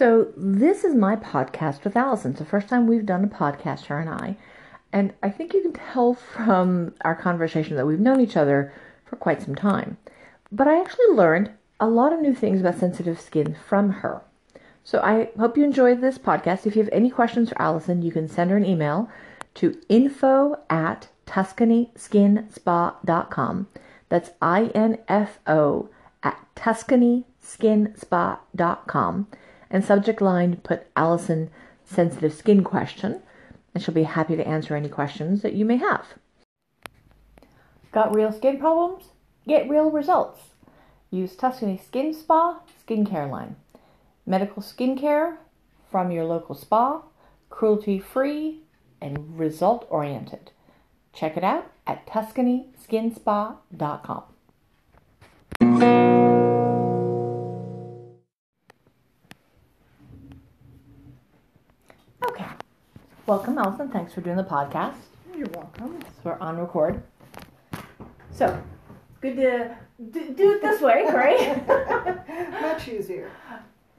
So, this is my podcast with Alison. It's the first time we've done a podcast, her and I. And I think you can tell from our conversation that we've known each other for quite some time. But I actually learned a lot of new things about sensitive skin from her. So, I hope you enjoyed this podcast. If you have any questions for Alison, you can send her an email to info at tuscanyskinspa.com. That's I N F O at tuscanyskinspa.com and subject line put Alison sensitive skin question, and she'll be happy to answer any questions that you may have. Got real skin problems? Get real results. Use Tuscany Skin Spa skincare line. Medical skincare from your local spa, cruelty free and result oriented. Check it out at tuscanyskinspa.com. Welcome, Alison. Thanks for doing the podcast. You're welcome. So we're on record. So, good to do, do it this way, right? Much easier.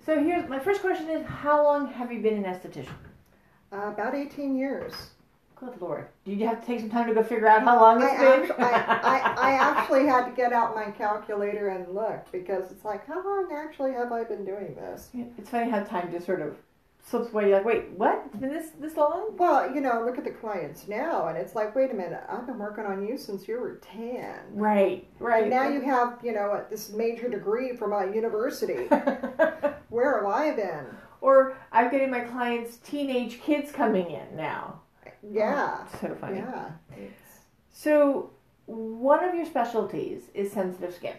so here's my first question is how long have you been an esthetician? Uh, about 18 years. Good lord. Did you have to take some time to go figure out how long I, it's been? act- I, I, I actually had to get out my calculator and look because it's like, how long actually have I been doing this? it's funny how time just sort of slips away. You're like, wait, what? It's been this this long? Well, you know, look at the clients now, and it's like, wait a minute, I've been working on you since you were 10. Right, right. And now you have, you know, this major degree from a university. Where have I been? or I'm getting my clients' teenage kids coming in now. Yeah. So funny. Yeah. It's, So, one of your specialties is sensitive skin,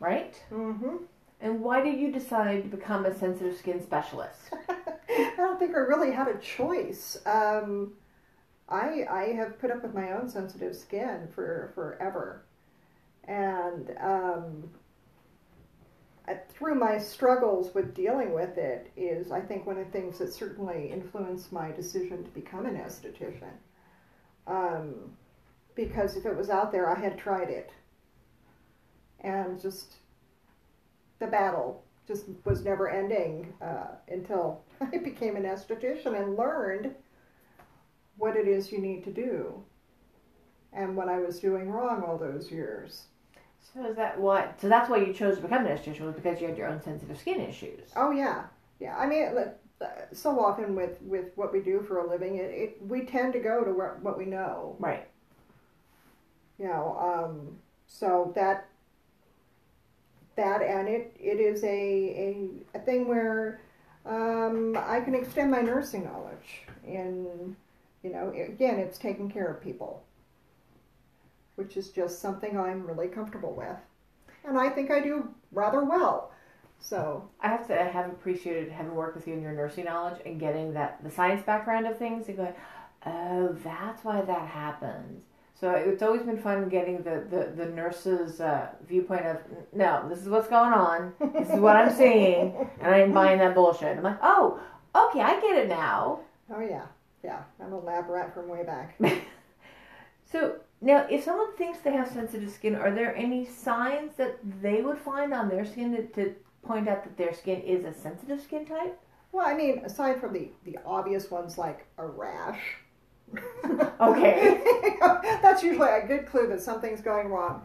right? mm-hmm. And why did you decide to become a sensitive skin specialist? I don't think I really had a choice. Um, I I have put up with my own sensitive skin for forever, and um, through my struggles with dealing with it is I think one of the things that certainly influenced my decision to become an esthetician. Um, because if it was out there, I had tried it, and just the battle just was never ending uh, until I became an esthetician and learned what it is you need to do and what I was doing wrong all those years. So is that what? So that's why you chose to become an esthetician was because you had your own sensitive skin issues. Oh yeah, yeah. I mean, uh, so often with with what we do for a living, it, it we tend to go to where, what we know. Right. You know, um, so that that and it it is a a, a thing where um, I can extend my nursing knowledge And, you know again it's taking care of people, which is just something I'm really comfortable with, and I think I do rather well. So I have to have appreciated having worked with you in your nursing knowledge and getting that the science background of things and going, oh, that's why that happens. So it's always been fun getting the, the, the nurse's uh, viewpoint of, no, this is what's going on. This is what I'm seeing. And I ain't buying that bullshit. I'm like, oh, okay, I get it now. oh yeah, yeah, I'm a lab rat from way back. So now, if someone thinks they have sensitive skin, are there any signs that they would find on their skin to, to point out that their skin is a sensitive skin type? Well, I mean, aside from the the obvious ones like a rash. Okay. That's usually a good clue that something's going wrong.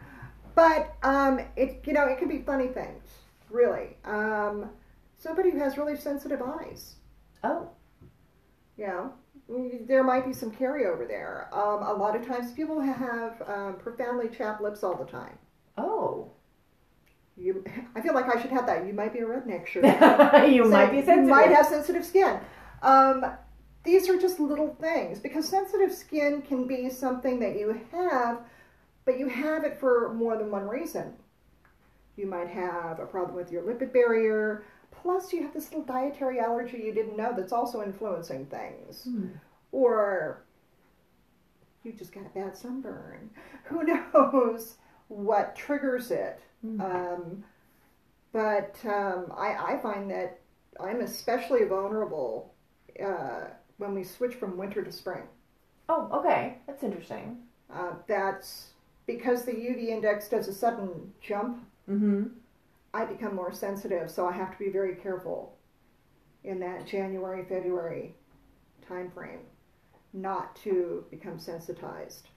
But um, it you know it can be funny things, really. Um, somebody who has really sensitive eyes, Oh, Yeah. there might be some carryover there. Um, a lot of times people have um, profoundly chapped lips all the time. oh. You, I feel like I should have that. You might be a redneck shirt. you might be sensitive. You might have sensitive skin. Um, these are just little things because sensitive skin can be something that you have, but you have it for more than one reason. You might have a problem with your lipid barrier, plus you have this little dietary allergy you didn't know that's also influencing things. Hmm. Or you just got a bad sunburn. Who knows what triggers it? Hmm. Um, but um, I, I find that I'm especially vulnerable uh, when we switch from winter to spring. Oh, okay. That's interesting. Uh, that's because the UV index does a sudden jump. Mm-hmm. I become more sensitive, so I have to be very careful in that January, February time frame not to become sensitized.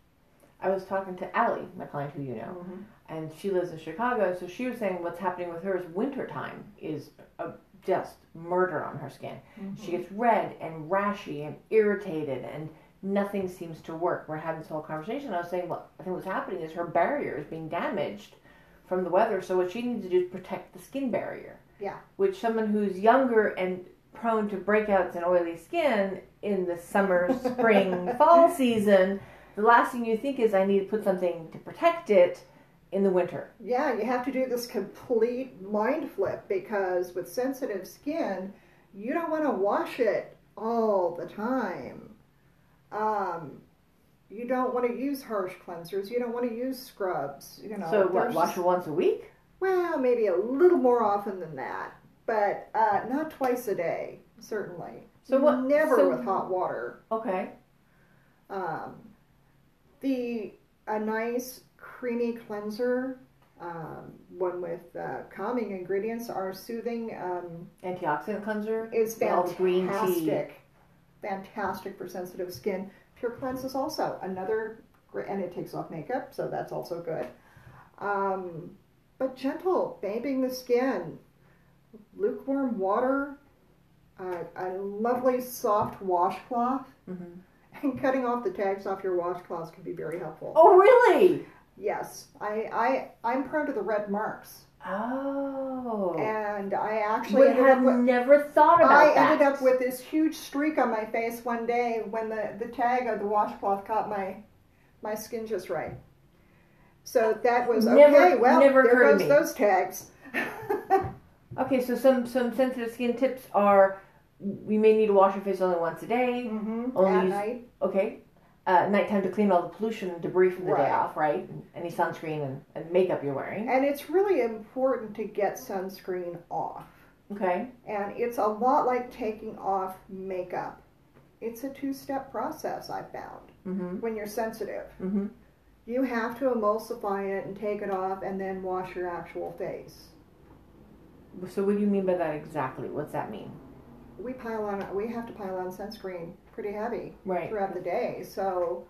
I was talking to Allie, my client who you know, and she lives in Chicago. So she was saying what's happening with her is wintertime is a, just murder on her skin. She mm-hmm. gets red and rashy and irritated, and nothing seems to work. We're having this whole conversation. I was saying, well, I think what's happening is her barrier is being damaged from the weather. So what she needs to do is protect the skin barrier. Yeah. Which someone who's younger and prone to breakouts and oily skin in the summer, spring, fall season, the last thing you think is I need to put something to protect it in the winter. Yeah, you have to do this complete mind flip because with sensitive skin, you don't want to wash it all the time. Um, you don't want to use harsh cleansers. You don't want to use scrubs. You know. so what? Wash it once a week? Well, maybe a little more often than that, but uh, not twice a day, certainly. So what- Never so- with hot water. Okay. Um, the a nice creamy cleanser, um, one with uh, calming ingredients, are soothing. Um, Antioxidant cleanser. is the green tea. fantastic. Fantastic for sensitive skin. Pure Cleanse is also another, great, and it takes off makeup, so that's also good. Um, but gentle, bathing the skin, lukewarm water, uh, a lovely soft washcloth, hmm and cutting off the tags off your washcloths can be very helpful. Oh, really? Yes, I, I, I'm prone to the red marks, Oh. and I actually Would have with. never thought about that. I that. ended up with this huge streak on my face one day when the, the tag of the washcloth caught my my skin just right. So that was Never- okay. Well, never there goes me. those tags. Okay, so some some sensitive skin tips are we may need to wash your face only once a day. hmm Only At use- night, Okay. Uh, nighttime to clean all the pollution and debris from the day off, right? Any sunscreen and, and makeup you're wearing. and it's really important to get sunscreen off. Okay. And it's a lot like taking off makeup. It's a two-step process. I found Mm-hmm. when you're sensitive. Mm-hmm. You have to emulsify it and take it off, and then wash your actual face. So what do you mean by that exactly? What's that mean? we pile on we have to pile on sunscreen pretty heavy Right. throughout the day so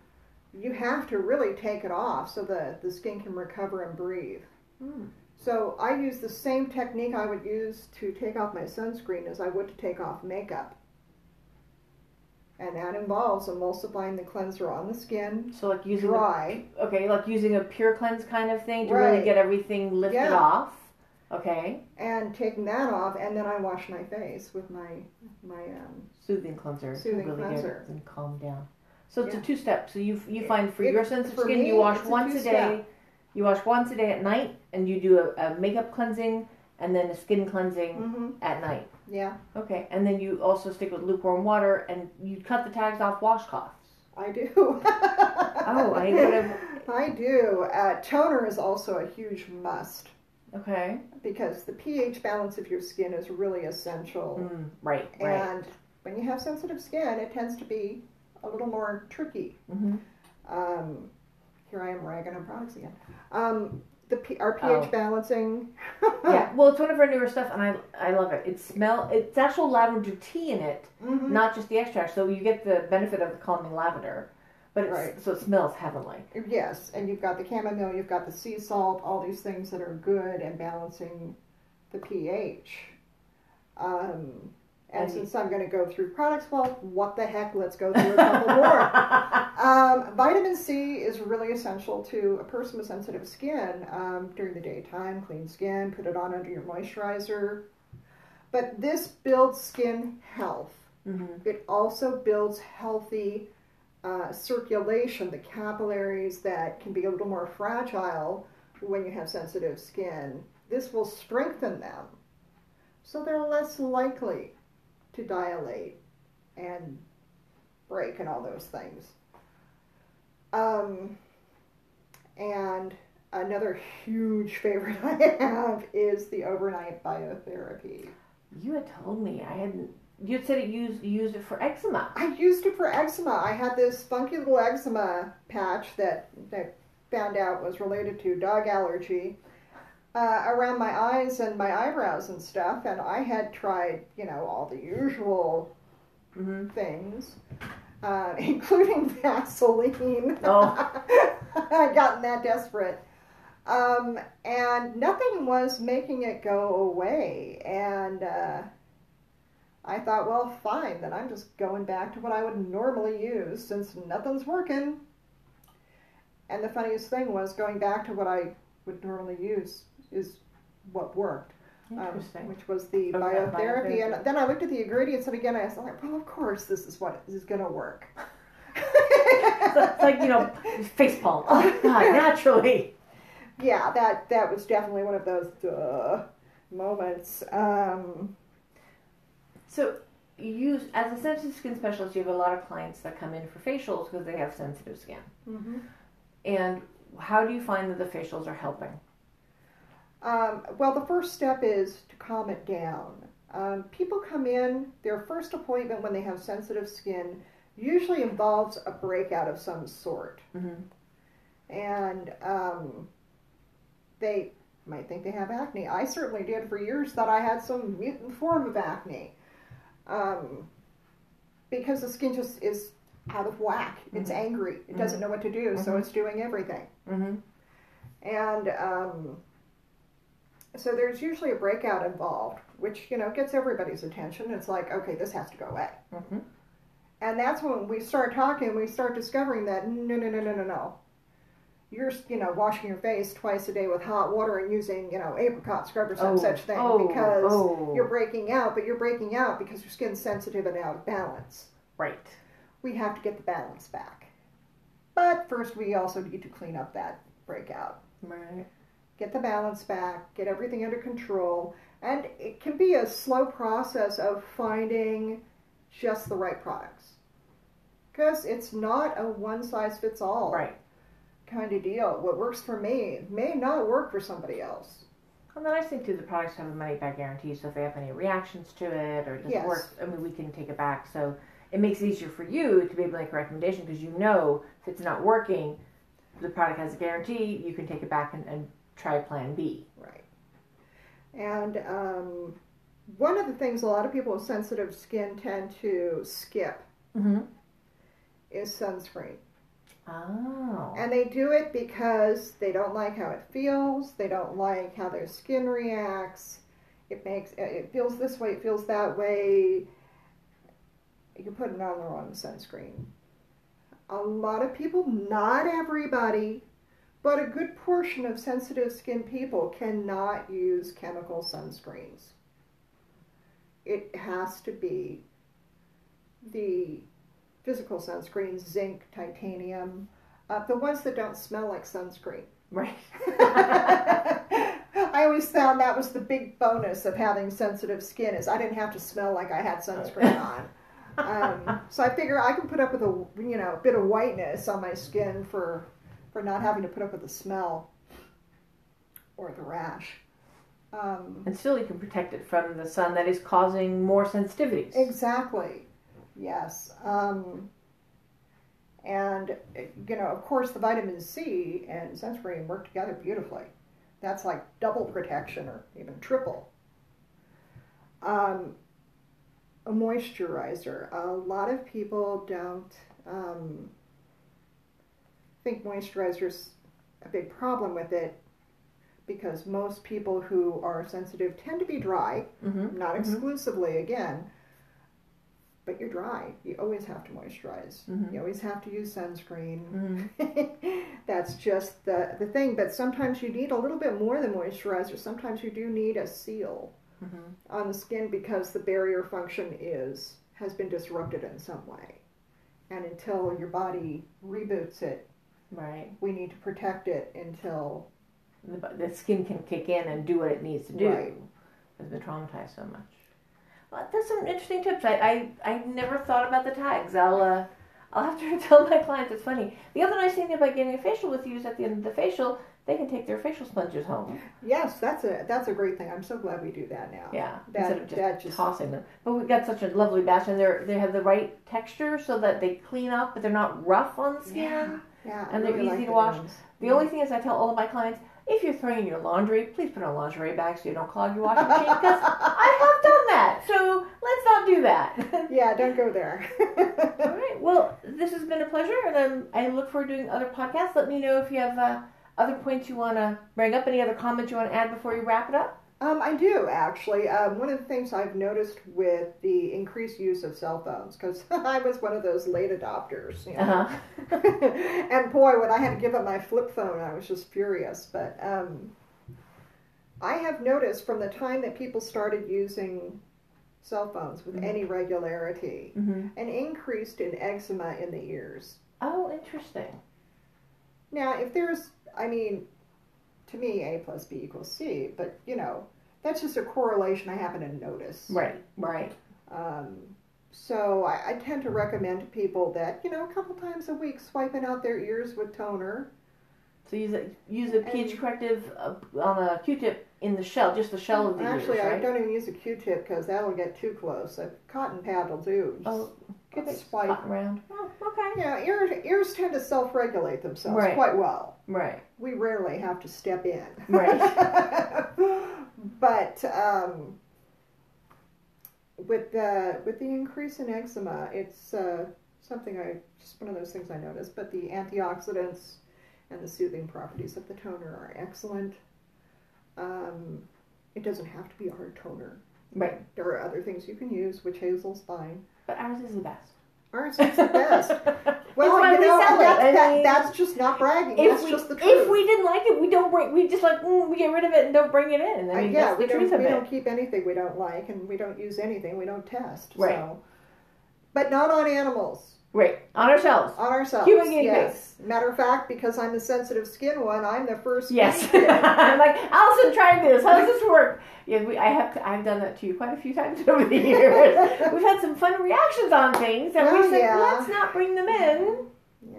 you have to really take it off so that the skin can recover and breathe Hmm. so i use the same technique i would use to take off my sunscreen as i would to take off makeup and that involves emulsifying the cleanser on the skin So like using the, dry okay, like using a pure cleanse kind of thing to really get everything lifted Yeah. off. Okay. and taking that off and then i wash my face with my my um, Soothing cleanser. Soothing really cleanser. and calm down. So it's Yeah. a two step. So you you find for It- your sensitive skin me, you wash it's a once a day. You wash once a day at night and you do a, a makeup cleansing and then a skin cleansing hmm at night. yeah Okay. And then you also stick with lukewarm water and you cut the tags off washcloths. I do. Oh, I would have I do. Uh, toner is also a huge must Okay. because the pH balance of your skin is really essential. Mm, right, right. And when you have sensitive skin, it tends to be a little more tricky. hmm Um, here I am ragging on products again. Um, the P- our pH Oh. balancing. Yeah. Well, it's one of our newer stuff, and I I love it. It smell. It's actual lavender tea in it, Mhm. not just the extract. So you get the benefit of the calming lavender, but it's, Right. so it smells heavenly. Yes, and you've got the chamomile, you've got the sea salt, all these things that are good and balancing the pH. Um, and since I'm going to go through products, well, what the heck? Let's go through a couple more. Um, vitamin C is really essential to a person with sensitive skin um, during the daytime. Clean skin, put it on under your moisturizer. But this builds skin health. hmm It also builds healthy uh, circulation, the capillaries that can be a little more fragile when you have sensitive skin. This will strengthen them so they're less likely to dilate and break and all those things. Um, and another huge favorite I have is the overnight biotherapy. You had told me I hadn't. You said it used you used it for eczema. I used it for eczema. I had this funky little eczema patch that that found out was related to dog allergy. uh, around my eyes and my eyebrows and stuff, and I had tried, you know, all the usual Mm-hmm. things, uh, including Vaseline. Oh. I'd gotten that desperate. Um, and nothing was making it go away. And uh, I thought, well, fine, then I'm just going back to what I would normally use since nothing's working. And the funniest thing was going back to what I would normally use is what worked um, which was the Okay, biotherapy. biotherapy. And then I looked at the ingredients, and again, I was like, well, of course, this is what is going to work. So it's like you know, face palm. Oh God, naturally. yeah, that that was definitely one of those duh moments. Um, So you as a sensitive skin specialist, you have a lot of clients that come in for facials because they have sensitive skin. And how do you find that the facials are helping? Um, well, the first step is to calm it down. Um, people come in, their first appointment when they have sensitive skin usually involves a breakout of some sort. Mm-hmm. and um, they might think they have acne. I certainly did for years. Thought I had some mutant form of acne, um, because the skin just is out of whack. It's Mhm. angry. It doesn't know what to do, so Mhm. it's doing everything. Mm-hmm. And um, so there's usually a breakout involved, which you know gets everybody's attention. It's like, okay, this has to go away. Mm-hmm. And that's when we start talking, we start discovering that no, no, no, no, no, no. You're, you know, washing your face twice a day with hot water and using, you know, apricot scrub or some Oh, such thing oh, because oh. you're breaking out, but you're breaking out because your skin's sensitive and out of balance. Right. We have to get the balance back. But first, we also need to clean up that breakout. Right. Get the balance back, get everything under control. And it can be a slow process of finding just the right products. Because it's not a one size fits all Right. Kind of deal. What works for me may not work for somebody else. And the nice thing too, the products have a money back guarantee, so if they have any reactions to it or it doesn't Yes. work, I mean, we can take it back. So it makes it easier for you to be able to make a recommendation because you know if it's not working, the product has a guarantee, you can take it back and, and try plan B. Right. And um, one of the things a lot of people with sensitive skin tend to skip Mm-hmm. is sunscreen. Oh. And they do it because they don't like how it feels. They don't like how their skin reacts. It makes it feels this way. It feels that way. You're putting on the wrong sunscreen. A lot of people, not everybody, but a good portion of sensitive skin people cannot use chemical sunscreens. It has to be the physical sunscreens, zinc, titanium, uh, the ones that don't smell like sunscreen. Right. I always found that was the big bonus of having sensitive skin is I didn't have to smell like I had sunscreen on. Um, so I figure I can put up with a you know a bit of whiteness on my skin for for not having to put up with the smell or the rash. Um, And still, you can protect it from the sun that is causing more sensitivities. Exactly. Yes. Um, and, you know, of course, the vitamin C and sunscreen work together beautifully. That's like double protection or even triple. Um, a moisturizer. A lot of people don't um, think moisturizer's a big problem with it because most people who are sensitive tend to be dry Mm-hmm. not Mhm. exclusively again but you're dry you always have to moisturize Mhm. you always have to use sunscreen Mm-hmm. that's just the, the thing but sometimes you need a little bit more than moisturizer sometimes you do need a seal Mm-hmm. on the skin because the barrier function is has been disrupted in some way and until your body reboots it Right. we need to protect it until The, the skin can kick in and do what it needs to do. Right. It's been traumatized so much. Well, that's some interesting tips. I, I, I never thought about the tags. I'll uh, I'll have to tell my clients. It's funny. The other nice thing about getting a facial with you is at the end of the facial, they can take their facial sponges home. yes that's a that's a great thing i'm so glad we do that now Yeah, That- instead of just, that just- tossing them. But we've got such a lovely batch, and they're they have the right texture so that they clean up, but they're not rough on the skin. Yeah, I And they're really easy like to wash. ones. The only thing is, I tell all of my clients, if you're throwing your laundry, please put a lingerie bag so you don't clog your washing machine because I have done that. So let's not do that. yeah, don't go there. All right. Well, this has been a pleasure, and um, I look forward to doing other podcasts. Let me know if you have uh, other points you want to bring up, any other comments you want to add before you wrap it up. Um, I do actually. Um, one of the things I've noticed with the increased use of cell phones, because I was one of those late adopters, you know? Uh-huh. and boy, when I had to give up my flip phone, I was just furious. But um, I have noticed from the time that people started using cell phones with Mhm. any regularity, mm-hmm. an increase in eczema in the ears. Oh, interesting. Now, if there's, I mean, to me, A plus B equals C, but you know, that's just a correlation I happen to notice. Right. Right. Um, so I, I tend to recommend to people that, you know, a couple times a week, swiping out their ears with toner. So use a use a pH And- corrective uh, on a Q-tip in the shell, just the shell of the Actually, ears, I right? don't even use a Q-tip because that'll get too close. A cotton pad will do. Just Oh, get okay. swiped. Cotton round. Oh, okay. Yeah, ears, ears tend to self-regulate themselves Right. quite well. Right. We rarely have to step in. Right. but um, with the with the increase in eczema, it's uh, something I just one of those things I noticed. But the antioxidants and the soothing properties of the toner are excellent. Um, it doesn't have to be a hard toner. Right. There are other things you can use, witch hazel's fine. But ours is the best. Ours is the best. Well, you we know, it. that's, I that, mean, that's just not bragging. that's we just the truth. if we didn't like it, we don't bring. We just like mm, we get rid of it and don't bring it in. I mean, yeah, that's we the don't truth of we it. don't keep anything we don't like, and we don't use anything we don't test. Right. So. But not on animals, Right on ourselves. on ourselves. Human guinea yes. Matter of fact, because I'm the sensitive skin one, I'm the first. Yes. I'm like Alison, try this. How does this work? Yeah, we, I have. To, I've done that to you quite a few times over the years. We've had some fun reactions on things, and we Well, said, yeah. let's not bring them in. yeah.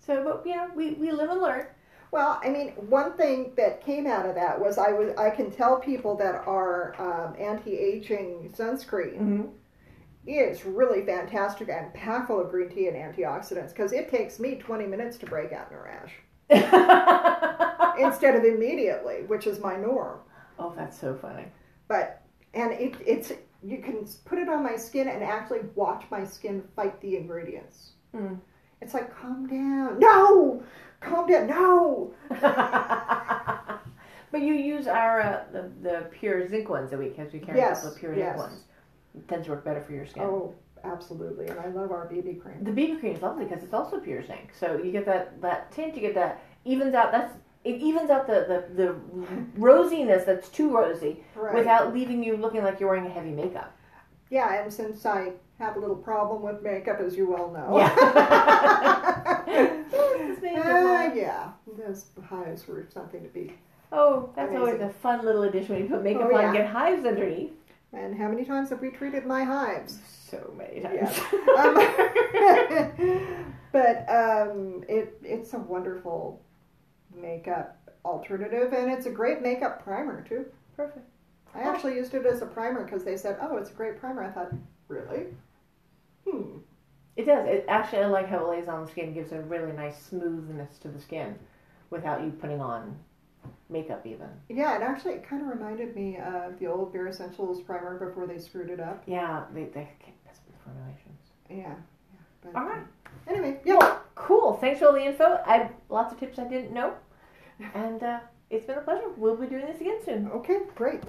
So, but yeah, we, we live and learn. Well, I mean, one thing that came out of that was I was I can tell people that are um, anti-aging sunscreen Mm-hmm. Is really fantastic and packed full of green tea and antioxidants because it takes me 20 minutes to break out in a rash instead of immediately, which is my norm. oh, that's so funny. But and it, it's you can put it on my skin and actually watch my skin fight the ingredients. Mm. It's like calm down, no, calm down, no. but you use our uh, the, the pure zinc ones that we because we carry Yes, a couple of pure yes. zinc ones. It tends to work better for your skin. Oh, absolutely, and I love our BB cream. The BB cream is lovely because it's also pure zinc, so you get that that tint. You get that evens out. That's it evens out the the, the rosiness that's too rosy Right. without leaving you looking like you're wearing a heavy makeup. yeah, and since I have a little problem with makeup, as you well know. Yeah. Uh, yeah, those hives were something to be. Oh, that's always a fun little addition when you put makeup Oh, on and get hives underneath. And how many times have we treated my hives? So many times. Um, but um, it it's a wonderful makeup alternative, and it's a great makeup primer too. Perfect. I actually used it as a primer because they said, "Oh, it's a great primer." I thought, "Really? Hmm." It does. It actually, I like how it lays on the skin. Gives a really nice smoothness to the skin, without you putting on makeup even. Yeah, and actually, it kind of reminded me of the old Bare Escentuals primer before they screwed it up. Yeah, they they get best formulations. Yeah. yeah but, All right. Anyway, yeah. Cool. Thanks for all the info. I lots of tips I didn't know, and uh, it's been a pleasure. We'll be doing this again soon. Okay, great.